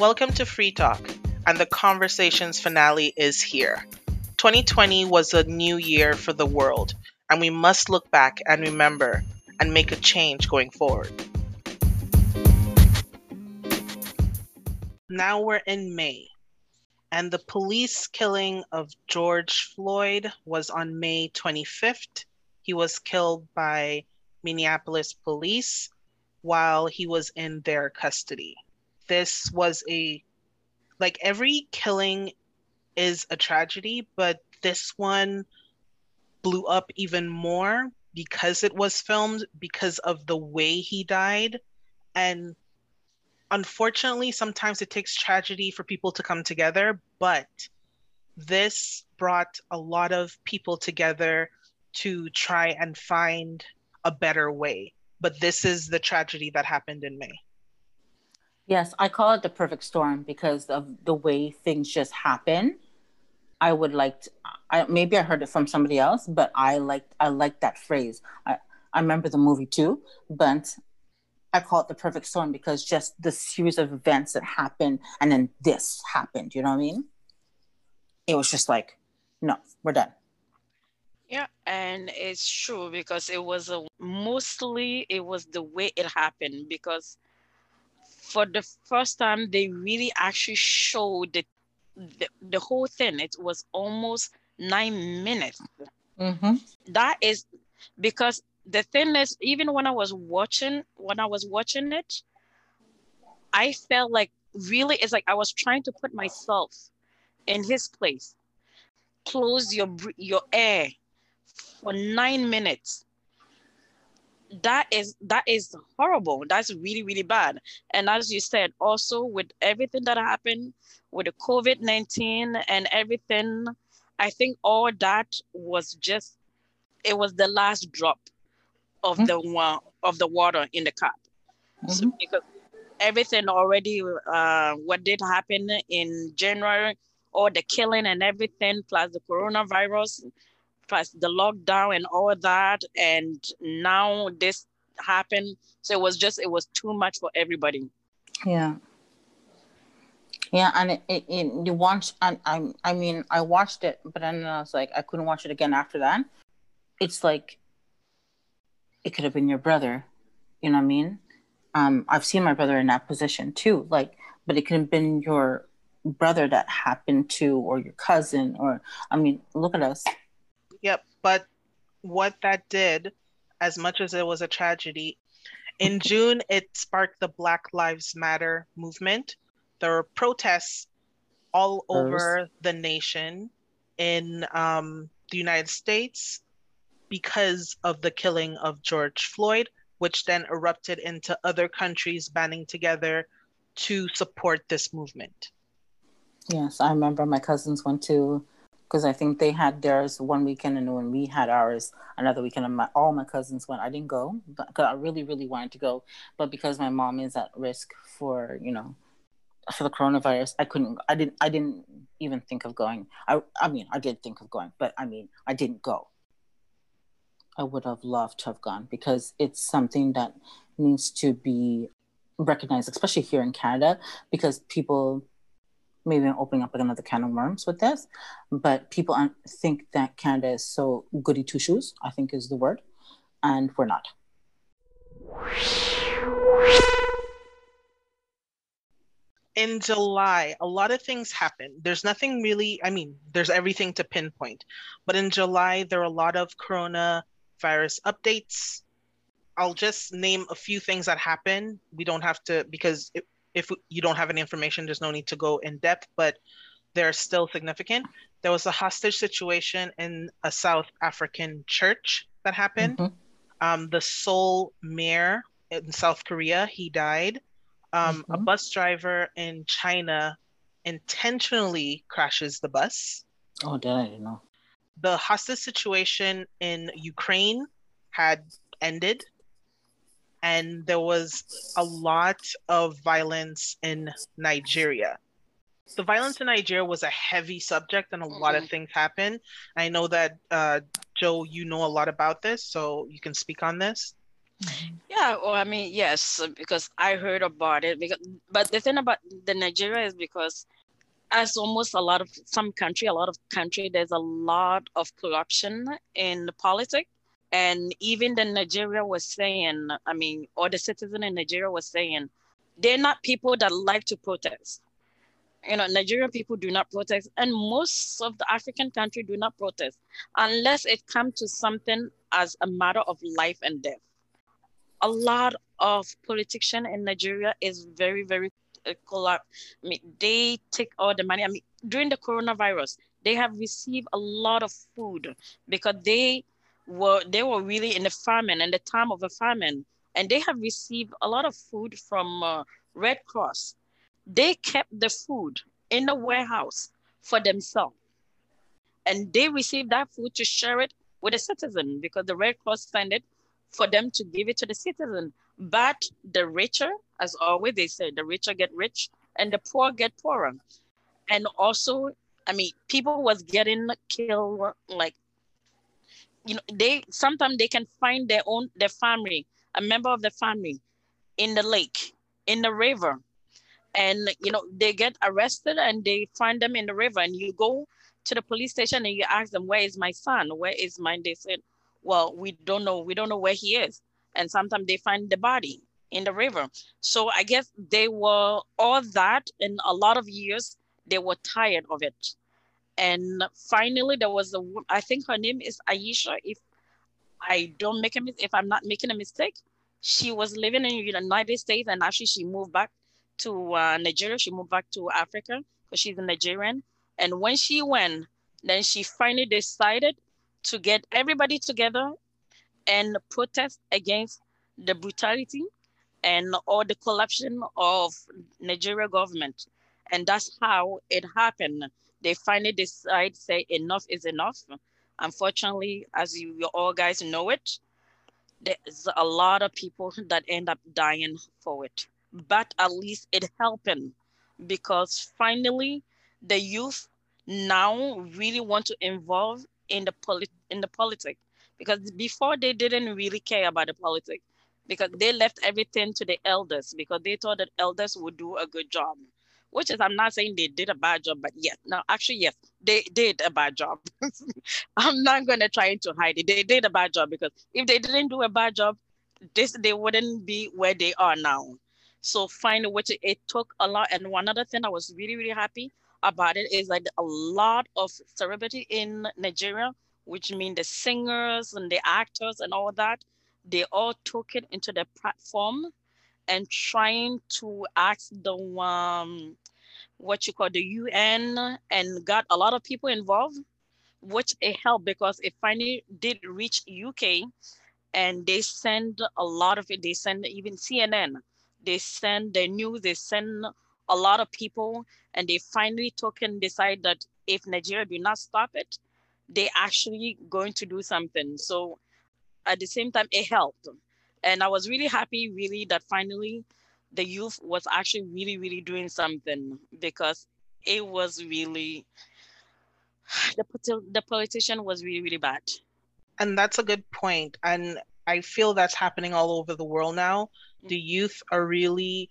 Welcome to Free Talk, and the conversations finale is here. 2020 was a new year for the world, and we must look back and remember and make a change going forward. Now we're in May, and the police killing of George Floyd was on May 25th. He was killed by Minneapolis police while he was in their custody. This was a like every killing is a tragedy, but this one blew up even more because it was filmed because of the way he died. And unfortunately sometimes it takes tragedy for people to come together but this brought a lot of people together to try and find a better way. But this is the tragedy that happened in may yes i call it the perfect storm because of the way things just happen i would like to, I, maybe i heard it from somebody else but i like i like that phrase i i remember the movie too but I call it the perfect storm because just the series of events that happened and then this happened, you know what I mean? It was just like, no, we're done. Yeah, and it's true because it was a mostly it was the way it happened because for the first time they really actually showed the the, the whole thing. It was almost nine minutes. Mm-hmm. That is because the thing is, even when I was watching, when I was watching it, I felt like really it's like I was trying to put myself in his place. Close your your air for nine minutes. That is that is horrible. That's really really bad. And as you said, also with everything that happened with the COVID nineteen and everything, I think all that was just it was the last drop of mm-hmm. the one of the water in the cup. Mm-hmm. So because everything already uh, what did happen in January, all the killing and everything, plus the coronavirus, the lockdown and all that, and now this happened. So it was just it was too much for everybody. Yeah. Yeah, and it, it, it you watch, and I, I mean, I watched it, but then I was like, I couldn't watch it again after that. It's like it could have been your brother. You know what I mean? Um, I've seen my brother in that position too. Like, but it could have been your brother that happened to, or your cousin, or I mean, look at us. Yep. But what that did, as much as it was a tragedy, in June it sparked the Black Lives Matter movement. There were protests all over the nation in um, the United States, because of the killing of George Floyd, which then erupted into other countries banding together to support this movement. Yes, I remember my cousins went to because I think they had theirs one weekend, and when we had ours another weekend, and my, all my cousins went. I didn't go because I really, really wanted to go, but because my mom is at risk for you know for the coronavirus, I couldn't. I didn't. I didn't even think of going. I I mean, I did think of going, but I mean, I didn't go I would have loved to have gone because it's something that needs to be recognized, especially here in Canada, because people maybe I'm opening up another can of worms with this, but people think that Canada is so goody two shoes, I think is the word, and we're not. In July, a lot of things happened. There's nothing really, I mean, there's everything to pinpoint, but in July, there are a lot of Corona virus updates. I'll just name a few things that happen. We don't have to, because if, if you don't have any information, there's no need to go in depth, but they're still significant. There was a hostage situation in a South African church that happened. Mm-hmm. Um, the Seoul mayor in South Korea, he died. Um, mm-hmm. A bus driver in China intentionally crashes the bus. Oh, did I know? the hostage situation in Ukraine had ended, and there was a lot of violence in Nigeria. The violence in Nigeria was a heavy subject, and a lot of mm-hmm. things happened. I know that uh, Joe, you know a lot about this, so you can speak on this. Yeah, well, I mean, yes, because I heard about it. Because, but the thing about the Nigeria is because, as almost a lot of some country, a lot of country, there's a lot of corruption in the politics, and even the Nigeria was saying, I mean, or the citizen in Nigeria was saying, they're not people that like to protest. You know, Nigerian people do not protest, and most of the African country do not protest unless it comes to something as a matter of life and death a lot of politicians in Nigeria is very, very uh, collapse. I mean, they take all the money. I mean, during the coronavirus, they have received a lot of food because they were they were really in the famine and the time of a famine, and they have received a lot of food from uh, Red Cross. They kept the food in the warehouse for themselves, and they received that food to share it with the citizen because the Red Cross sent it for them to give it to the citizen. But the richer, as always they say, the richer get rich and the poor get poorer. And also, I mean, people was getting killed like you know, they sometimes they can find their own their family, a member of the family in the lake, in the river. And you know, they get arrested and they find them in the river. And you go to the police station and you ask them, Where is my son? Where is mine? They said, well, we don't know, we don't know where he is. And sometimes they find the body in the river. So I guess they were all that in a lot of years, they were tired of it. And finally there was a, I think her name is Aisha, if I don't make a mistake, if I'm not making a mistake, she was living in the United States and actually she moved back to uh, Nigeria. She moved back to Africa because she's a Nigerian. And when she went, then she finally decided to get everybody together and protest against the brutality and all the corruption of Nigeria government. And that's how it happened. They finally decide, say enough is enough. Unfortunately, as you, you all guys know it, there's a lot of people that end up dying for it. But at least it happened because finally the youth now really want to involve in the polit- in the politics because before they didn't really care about the politics because they left everything to the elders because they thought that elders would do a good job which is i'm not saying they did a bad job but yes no actually yes they did a bad job. I'm not to try to hide it. They did a bad job because if they didn't do a bad job this they wouldn't be where they are now. So finally which it took a lot. And one other thing i was really really happy about it is like a lot of celebrity in Nigeria, which mean the singers and the actors and all that, they all took it into the platform and trying to ask the um what you call the UN and got a lot of people involved, which it helped because it finally did reach UK and they send a lot of it. They send even CNN, they send the news, they send a lot of people and they finally took and decide that if Nigeria do not stop it, they actually going to do something. So at the same time, it helped. And I was really happy, really, that finally the youth was actually really, really doing something because it was really, the, the politician was really, really bad. And that's a good point. And I feel that's happening all over the world now. Mm-hmm. The youth are really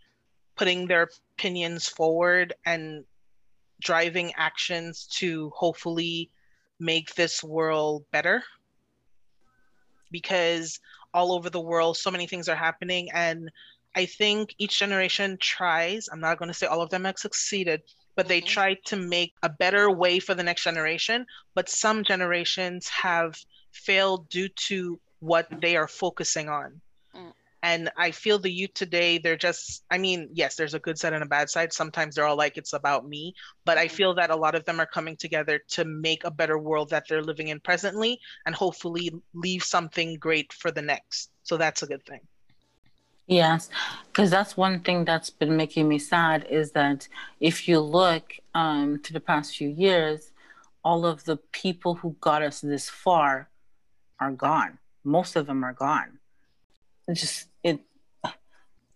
putting their opinions forward and driving actions to hopefully make this world better because all over the world so many things are happening and i think each generation tries i'm not going to say all of them have succeeded but they mm-hmm. try to make a better way for the next generation but some generations have failed due to what they are focusing on and i feel the youth today they're just i mean yes there's a good side and a bad side. Sometimes they're all like it's about me. But i mm-hmm. feel that a lot of them are coming together to make a better world that they're living in presently and hopefully leave something great for the next. So that's a good thing. Yes because that's one thing that's been making me sad is that if you look um, to the past few years all of the people who got us this far are gone. Most of them are gone just it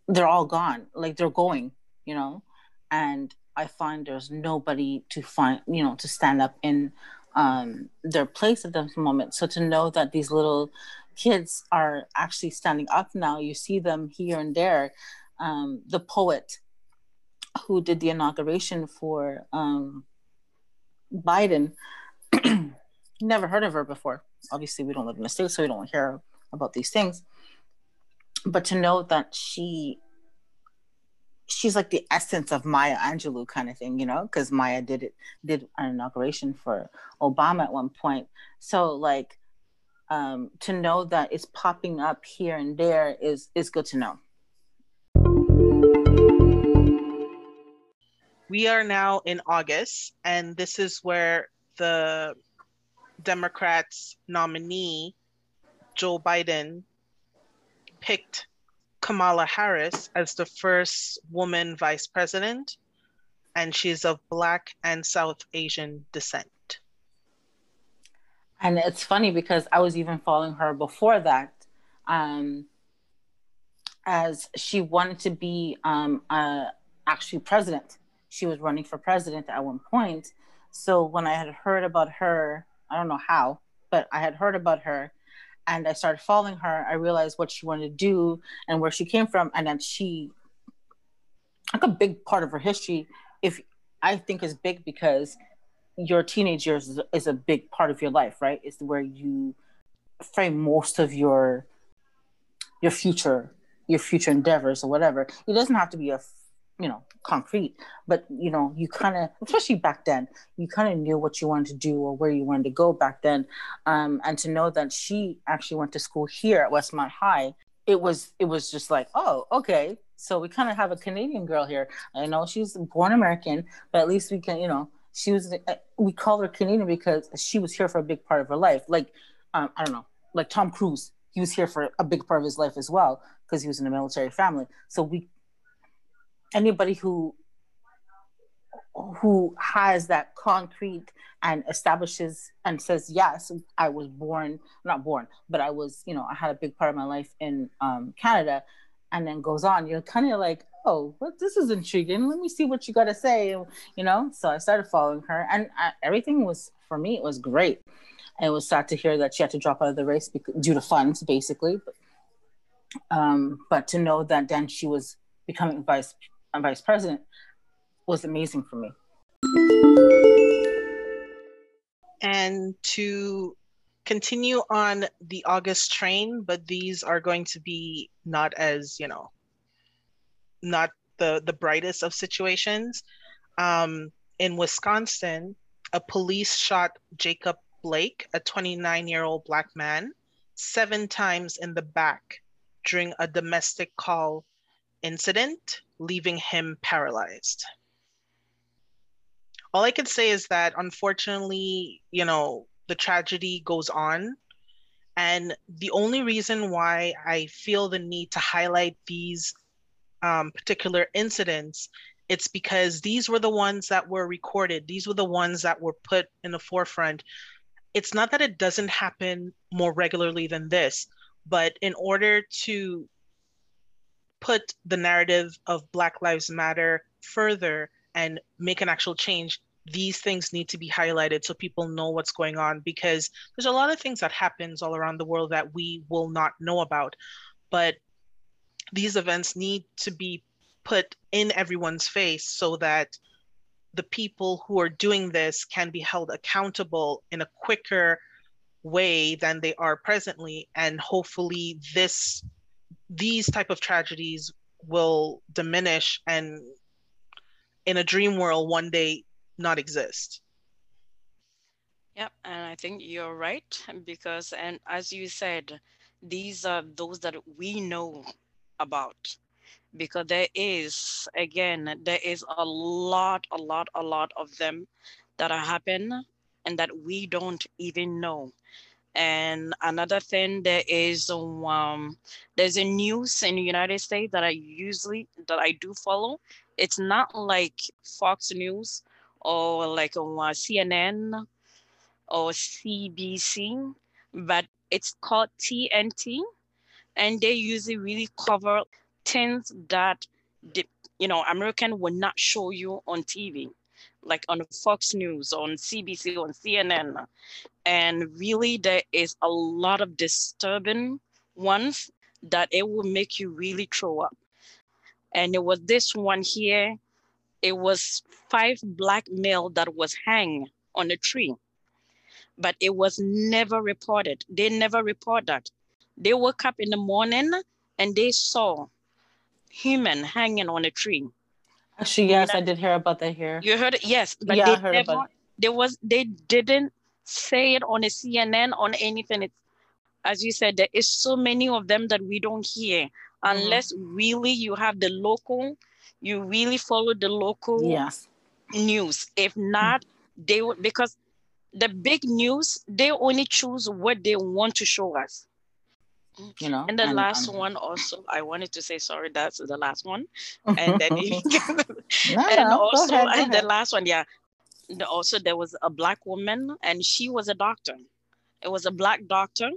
they're all gone like they're going you know and i find there's nobody to find you know to stand up in um their place at this moment so to know that these little kids are actually standing up now. You see them here and there. Um, the poet who did the inauguration for um, Biden, never heard of her before. Obviously, we don't live in the States, so we don't hear about these things. But to know that she she's like the essence of Maya Angelou kind of thing, you know, because Maya did it did an inauguration for Obama at one point. So like um, to know that it's popping up here and there is is good to know. We are now in August, and this is where the Democrats nominee Joe Biden picked Kamala Harris as the first woman vice president, and she's of Black and South Asian descent. And it's funny because I was even following her before that, um, as she wanted to be um, uh, actually president. She was running for president at one point. So when I had heard about her, I don't know how, but I had heard about her and I started following her, I realized what she wanted to do and where she came from. And then she, like a big part of her history, if I think is big because your teenage years is, is a big part of your life, right? It's where you frame most of your your future, your future endeavors or whatever. It doesn't have to be a you know concrete. But you know you kind of especially back then you kind of knew what you wanted to do or where you wanted to go back then. Um, and to know that she actually went to school here at Westmount high it was it was just like oh okay. So we kind of have a canadian girl here. I know she's born american but at least we can you know she was uh, we call her canadian because she was here for a big part of her life. Like um, i don't know like tom cruise he was here for a big part of his life as well because he was in a military family. So we anybody who who has that concrete and establishes and says yes i was born not born but i was you know i had a big part of my life in um, canada and then goes on you're kind of like oh well, this is intriguing. Let me see what you got to say you know? So i started following her and I, everything was for me it was great. And it was sad to hear that she had to drop out of the race because, due to funds basically but, um, but to know that then she was becoming vice vice president was amazing for me. And to continue on the August train, but these are going to be not as, you know, not the, the brightest of situations. Um, in Wisconsin, a police shot Jacob Blake, a 29 year old Black man, seven times in the back during a domestic call incident, leaving him paralyzed. All I can say is that unfortunately, you know, the tragedy goes on. And the only reason why I feel the need to highlight these um, particular incidents, it's because these were the ones that were recorded. These were the ones that were put in the forefront. It's not that it doesn't happen more regularly than this, but in order to put the narrative of Black Lives Matter further and make an actual change, these things need to be highlighted so people know what's going on because there's a lot of things that happens all around the world that we will not know about. But these events need to be put in everyone's face so that the people who are doing this can be held accountable in a quicker way than they are presently and hopefully this these type of tragedies will diminish and in a dream world one day not exist. Yep and i think you're right because and as you said these are those that we know about because there is again there is a lot a lot a lot of them that are happen and that we don't even know and another thing, there is um, there's a news in the United States that I usually that I do follow. It's not like Fox News or like on uh, CNN or CBC, but it's called TNT, and they usually really cover things that the, you know American would not show you on TV. Like on Fox News, on CBC, on CNN. And really, there is a lot of disturbing ones that it will make you really throw up. And it was this one here. It was five black male that was hanged on a tree, but it was never reported. They never report that. They woke up in the morning and they saw human hanging on a tree. Actually, yes, I did hear about that here. You heard it? Yes, but Yeah, I heard never, about it. there was they didn't say it on a CNN on anything. It's as you said, there is so many of them that we don't hear Mm-hmm. unless really you have the local, you really follow the local Yes. news. If not, they would because the big news they only choose what they want to show us. You know. And the last and- one also, I wanted to say sorry, that's the last one. And then you no, and no, also ahead, and the last one yeah. The, also there was a black woman and she was a doctor. It was a black doctor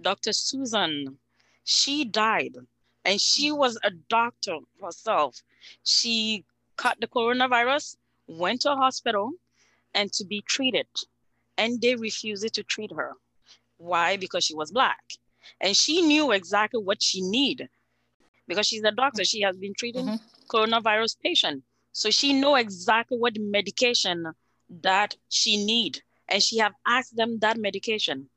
dr susan. She died and she was a doctor herself. She caught the coronavirus went to a hospital and to be treated. And they refused to treat her. Why? Because she was black and she knew exactly what she needed because she's a doctor she has been treating Mhm. coronavirus patient so she know exactly what medication that she need, and she have asked them that medication,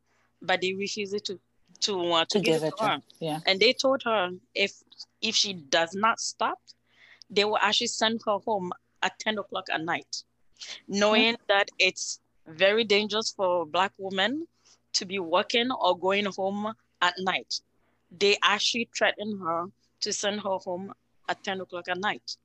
but they refused to to uh, to, to give it to her. Yeah. And they told her if if she does not stop, they will actually send her home at ten o'clock at night, knowing that it's very dangerous for black women to be working or going home at night. They actually threatened her to send her home at ten o'clock at night.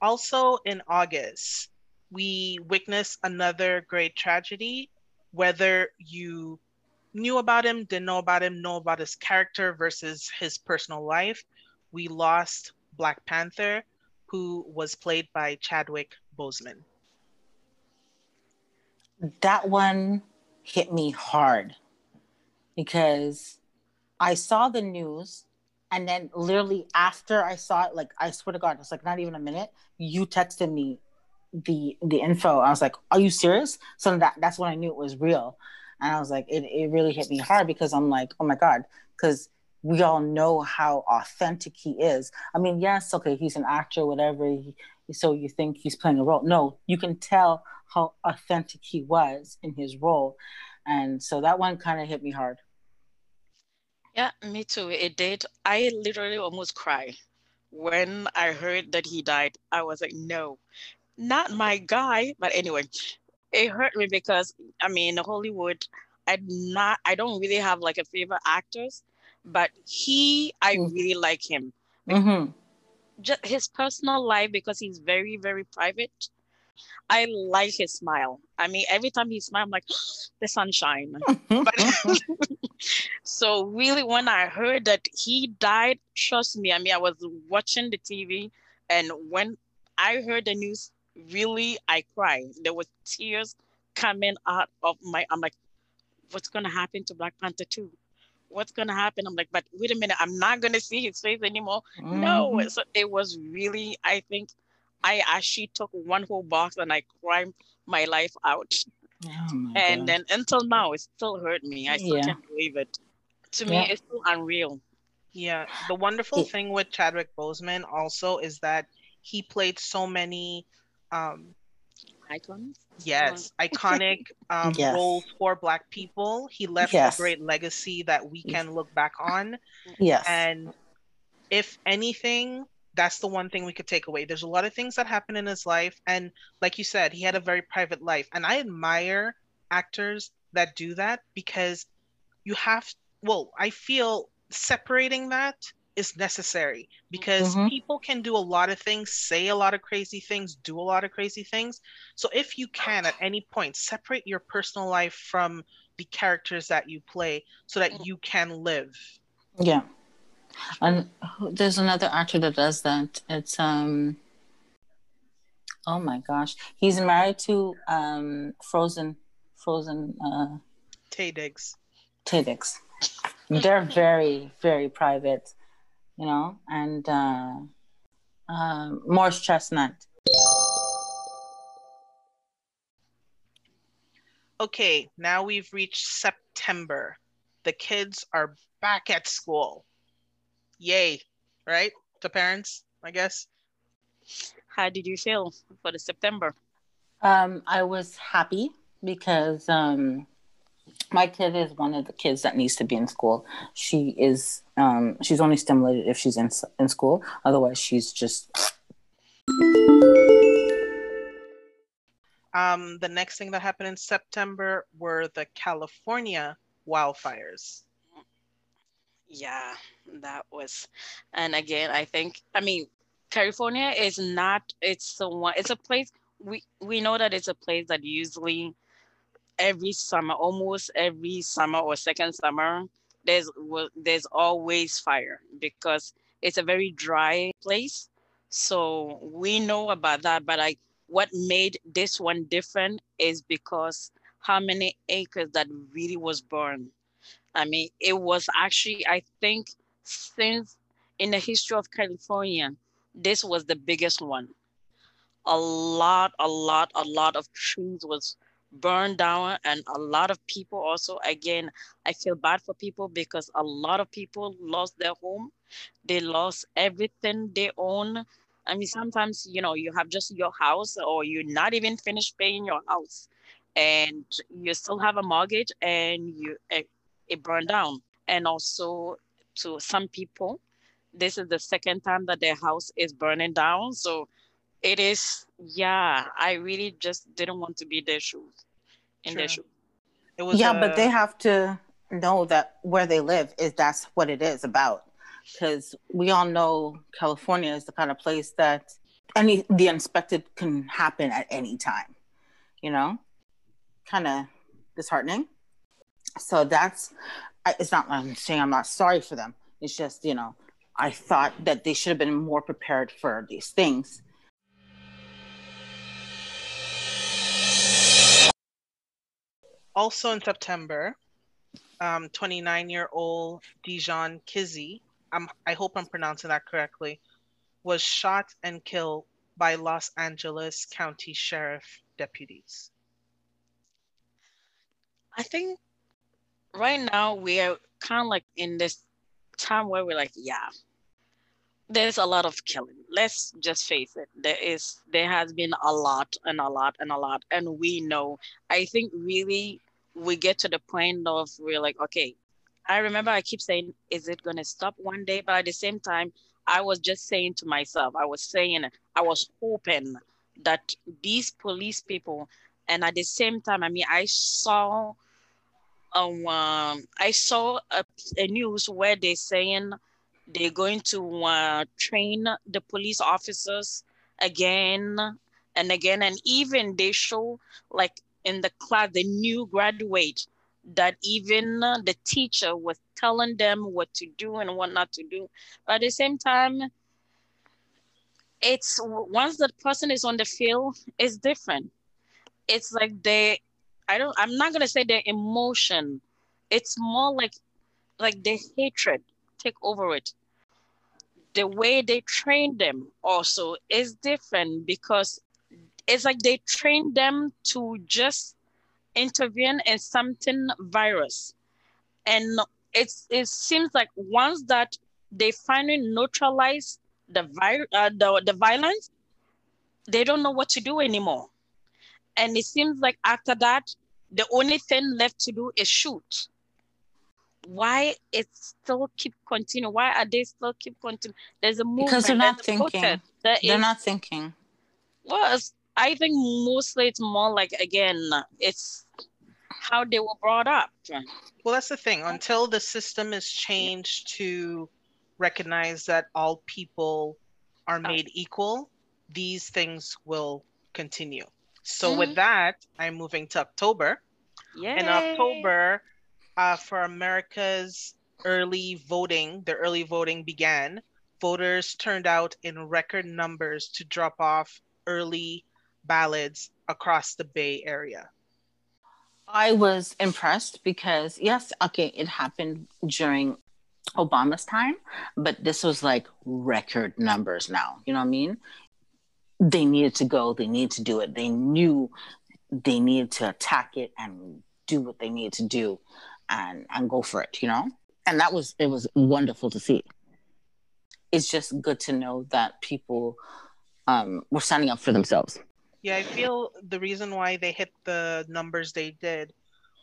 Also in August, we witnessed another great tragedy. Whether you knew about him, didn't know about him, know about his character versus his personal life, we lost Black Panther, who was played by Chadwick Boseman. That one hit me hard because I saw the news and then literally after I saw it, like I swear to God, it's like not even a minute, you texted me the the info. I was like, Are you serious? So that that's when I knew it was real. And I was like, it, it really hit me hard because I'm like, oh my God, because we all know how authentic he is. I mean, yes, okay, he's an actor, whatever. He, so you think he's playing a role. No, you can tell how authentic he was in his role. And so that one kind of hit me hard. Yeah, me too. It did. I literally almost cried when I heard that he died. I was like, no, not my guy. But anyway, it hurt me because I mean, Hollywood. I not. I don't really have like a favorite actors, but he, I Mm. really like him. Mm-hmm. Just his personal life because he's very, very private. I like his smile. I mean, every time he smiles, I'm like, the sunshine. But so really, when I heard that he died, trust me, I mean, I was watching the TV, and when I heard the news, really, I cried. There was tears coming out of my. I'm like, what's gonna happen to Black Panther two? What's gonna happen? I'm like, but wait a minute, I'm not gonna see his face anymore. No, Mhm. so it was really. I think I actually took one whole box and I cried my life out. Oh my And God. then until now, it still hurt me. I still Yeah. can't believe it. To me, Yeah. it's still unreal. Yeah, the wonderful thing with Chadwick Boseman also is that he played so many um Icons. yes, iconic um Yes. roles for black people. He left Yes. a great legacy that we can look back on yes. and if anything that's the one thing we could take away. There's a lot of things that happen in his life and like you said, he had a very private life and I admire actors that do that because you have well, I feel separating that is necessary because Mhm. people can do a lot of things, say a lot of crazy things, do a lot of crazy things. So if you can at any point separate your personal life from the characters that you play so that you can live. Yeah. And there's another actor that does that. It's um oh my gosh. He's married to um Frozen Frozen uh Taye Diggs. Tidix. They're very, very private. You know, and uh, uh, Morris Chestnut. Okay, now we've reached September. The kids are back at school. Yay, right? To parents, I guess. How did you feel for the September? Um, I was happy because um, my kid is one of the kids that needs to be in school. She is um, she's only stimulated if she's in in school. Otherwise, she's just. Um, the next thing that happened in September were the California wildfires. Yeah, that was, and again, I think I mean California is not. It's the one. It's a place we we know that it's a place that usually every summer, almost every summer or second summer, there's there's always fire because it's a very dry place. So we know about that, but I what made this one different is because how many acres that really was burned. I mean, it was actually I think since in the history of California, this was the biggest one. A lot, a lot, a lot of trees was burned down and a lot of people also again i feel bad for people because a lot of people lost their home. They lost everything they own. I mean sometimes you know you have just your house or you're not even finished paying your house and you still have a mortgage and you it, it burned down. And also to some people this is the second time that their house is burning down. So it is yeah i really just didn't want to be their shoes shoes it was yeah a... but uh, they have to know that where they live is that's what it is about. Because we all know california is the kind of place that any the unexpected can happen at any time you know? Kind of disheartening. So that's it's not i'm saying i'm not sorry for them. It's just you know i thought that they should have been more prepared for these things also in September, 29 um, year old Dijon Kizzee, um, I hope I'm pronouncing that correctly, was shot and killed by Los Angeles County Sheriff deputies. I think right now we are kind of like in this time where we're like, yeah, there's a lot of killing. Let's just face it. There is there has been a lot and a lot and a lot. And we know. I think really we get to the point of we're like, okay, I remember I keep saying, is it gonna stop one day? But at the same time, I was just saying to myself, I was saying, I was hoping that these police people, and at the same time, I mean, I saw, um, um I saw a, a news where they're saying they're going to uh, train the police officers again and again, and even they show like in the class, the new graduate, that even uh, the teacher was telling them what to do and what not to do. But at the same time, it's once that person is on the field, it's different. It's like they, I don't, I'm not gonna say their emotion. It's more like, like the hatred take over it. The way they train them also is different because it's like they train them to just intervene in something virus. And it's it seems like once that they finally neutralize the vir- uh, the, the violence, they don't know what to do anymore. And it seems like after that, the only thing left to do is shoot. Why it still keep continue? Why are they still keep continue? There's a movement. Because they're not thinking. They're is, not thinking. Well, I think mostly it's more like again, it's how they were brought up. Well, that's the thing. Until the system is changed to recognize that all people are made equal, these things will continue. So mm-hmm. with that, I'm moving to October. Yay. In October, uh, for America's early voting, the early voting began. Voters turned out in record numbers to drop off early ballots across the Bay Area. I was impressed because, yes, okay, it happened during Obama's time, but this was like record numbers now. You know what I mean? They needed to go, they needed to do it. They knew they needed to attack it and do what they needed to do and and go for it, you know? And that was it was wonderful to see. It's just good to know that people um, were standing up for themselves. Yeah, I feel the reason why they hit the numbers they did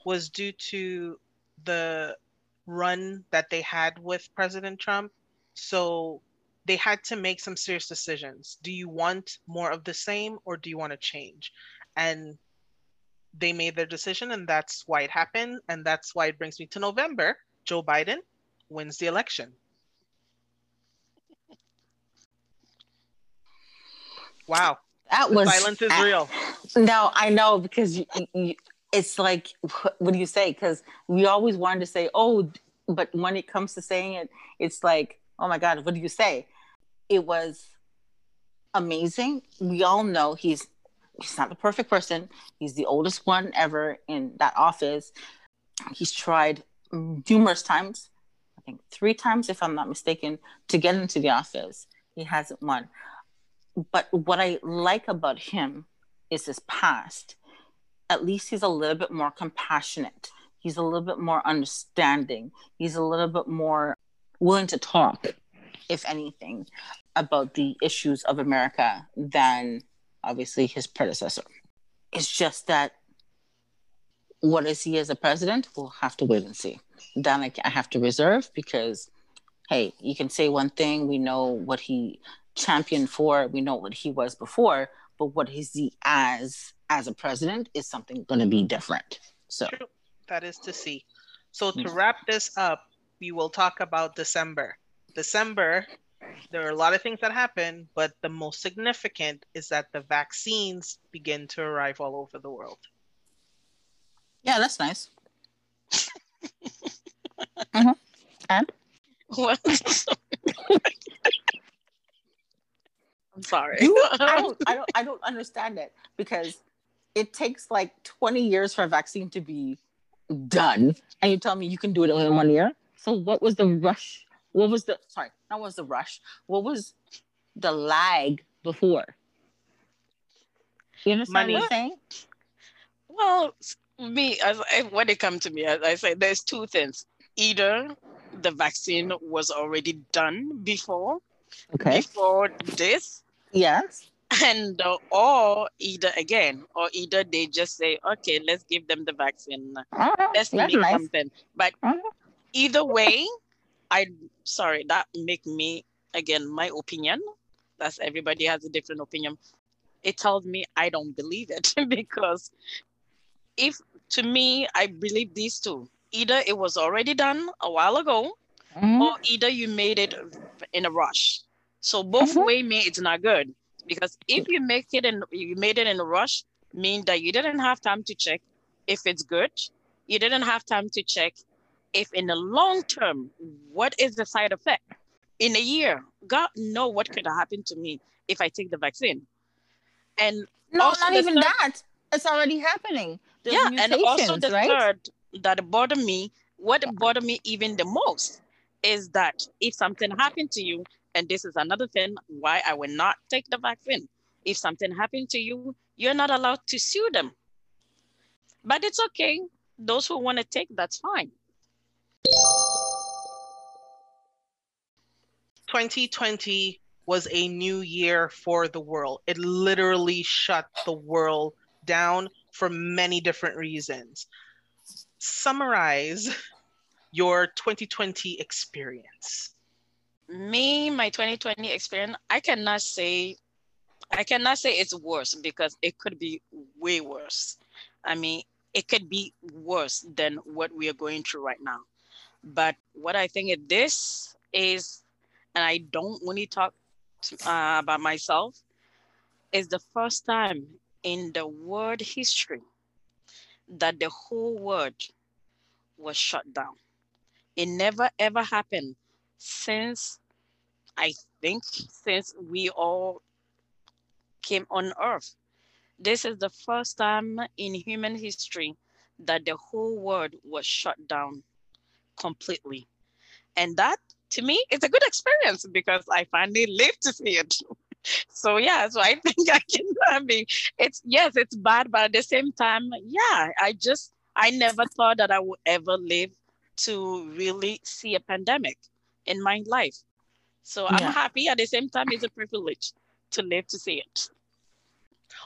was due to the run that they had with President Trump. So they had to make some serious decisions. Do you want more of the same or do you want to change? And they made their decision, and that's why it happened. And that's why it brings me to November. Joe Biden wins the election. Wow. That the was silence is real. No, I know because you, you, it's like what do you say? Because we always wanted to say oh but when it comes to saying it it's like oh my god what do you say? It was amazing. We all know he's he's not the perfect person. He's the oldest one ever in that office. He's tried numerous times i think three times if i'm not mistaken to get into the office. He hasn't won but what i like about him is his past at least he's a little bit more compassionate. He's a little bit more understanding. He's a little bit more willing to talk, if anything, about the issues of America than obviously his predecessor. It's just that what is he as a president? We'll have to wait and see. Then I, I have to reserve because, hey, you can say one thing. We know what he championed for. We know what he was before, but what is he as as a president is something going to be different. So True. that is to see. So to wrap this up, we will talk about December. December, there are a lot of things that happen, but the most significant is that the vaccines begin to arrive all over the world. Yeah, that's nice. mm-hmm. And what? I'm sorry. You, I, don't, I don't. I don't understand it because it takes like 20 years for a vaccine to be done and you tell me you can do it in one year so what was the rush what was the sorry that was the rush what was the lag before you understand Money. what i'm saying well me as I, when it comes to me as i say there's two things either the vaccine was already done before okay before this yes and uh, or either again or either they just say okay let's give them the vaccine uh-huh. let's make nice. something but uh-huh. either way i sorry that make me again my opinion that's everybody has a different opinion it tells me i don't believe it because if to me i believe these two either it was already done a while ago mm-hmm. or either you made it in a rush so both mm-hmm. way me it's not good because if you make it and you made it in a rush, mean that you didn't have time to check if it's good. You didn't have time to check if in the long term, what is the side effect? In a year, God know what could have happened to me if I take the vaccine. And no, not even third, that. It's already happening. There's yeah, and also the right? third that bothered me, what bothered me even the most is that if something happened to you, and this is another thing why I will not take the vaccine. If something happened to you, you're not allowed to sue them. But it's okay. Those who want to take, that's fine. 2020 was a new year for the world. It literally shut the world down for many different reasons. Summarize your 2020 experience me my 2020 experience i cannot say i cannot say it's worse because it could be way worse. I mean it could be worse than what we are going through right now. But what i think of this is and i don't only talk uh, about myself is the first time in the world history that the whole world was shut down. It never ever happened since I think since we all came on earth. This is the first time in human history that the whole world was shut down completely. And that to me is a good experience because I finally lived to see it. so yeah, so I think I can I mean it's yes, it's bad, but at the same time, yeah, I just I never thought that I would ever live to really see a pandemic in my life. So I'm Yeah. happy at the same time it's a privilege to live to see it.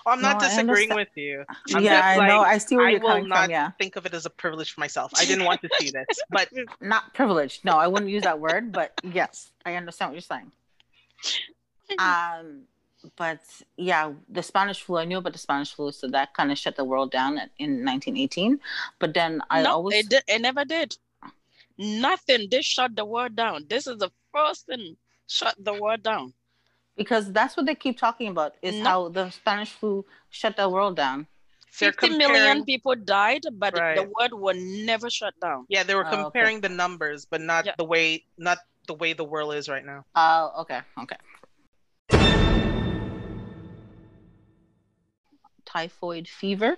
Oh, I'm not No, I disagreeing with you. I'm yeah, just I know. I see where I you're will coming not from. Yeah, think of it as a privilege for myself. I didn't want to see this, but not privileged. No, I wouldn't use that word, but yes, I understand what you're saying. Um, but yeah, the Spanish flu. I knew about the Spanish flu, so that kind of shut the world down in 1918. But then I no, always it, di- it never did. Nothing. This shut the world down. This is the first thing shut the world down. because that's what they keep talking about is No. how the Spanish flu shut the world down. They're 50 million comparing- people died, but the Right. world will never shut down. yeah, they were Oh, okay. comparing the numbers, but not Yeah. the way not the way the world is right now. Oh, okay, okay. Typhoid fever,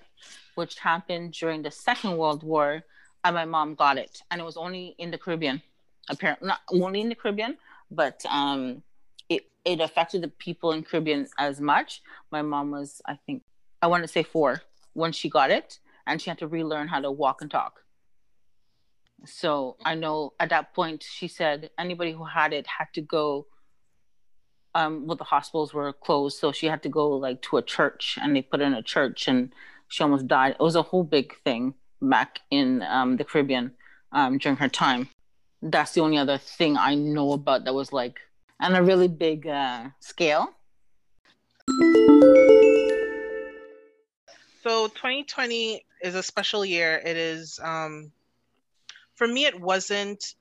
which happened during the Second World War, and my mom got it, and it was only in the Caribbean. Apparently, not only in the Caribbean, but um, it it affected the people in Caribbean as much. My mom was, I think, I want to say four when she got it, and she had to relearn how to walk and talk. So I know at that point she said anybody who had it had to go. Um, well, the hospitals were closed, so she had to go like to a church, and they put her in a church, and she almost died. It was a whole big thing back in um, the Caribbean um, during her time. That's the only other thing I know about that was like on a really big uh, scale. So 2020 is a special year. It is um for me it wasn't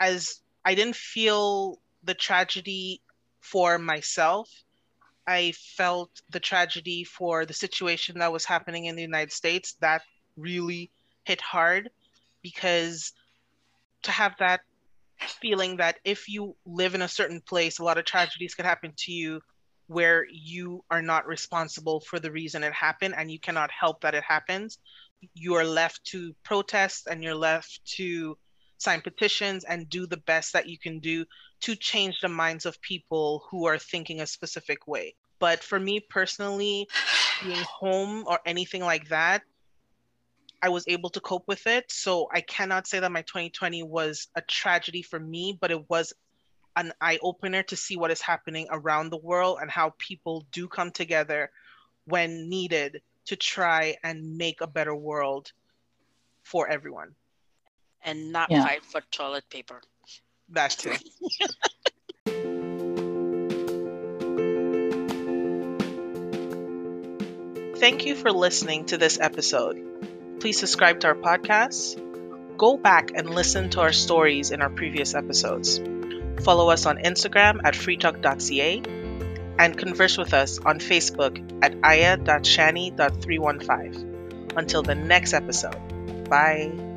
as I didn't feel the tragedy for myself. I felt the tragedy for the situation that was happening in the United States. That really hit hard because to have that feeling that if you live in a certain place, a lot of tragedies could happen to you where you are not responsible for the reason it happened and you cannot help that it happens. You are left to protest and you're left to sign petitions and do the best that you can do to change the minds of people who are thinking a specific way. But for me personally, being home or anything like that, I was able to cope with it. So I cannot say that my 2020 was a tragedy for me, but it was an eye opener to see what is happening around the world and how people do come together when needed to try and make a better world for everyone. And not Yeah. fight for toilet paper. That too. Thank you for listening to this episode. Please subscribe to our podcast. Go back and listen to our stories in our previous episodes. Follow us on Instagram at freetalk.ca and converse with us on Facebook at aya.shani.315. Until the next episode, bye.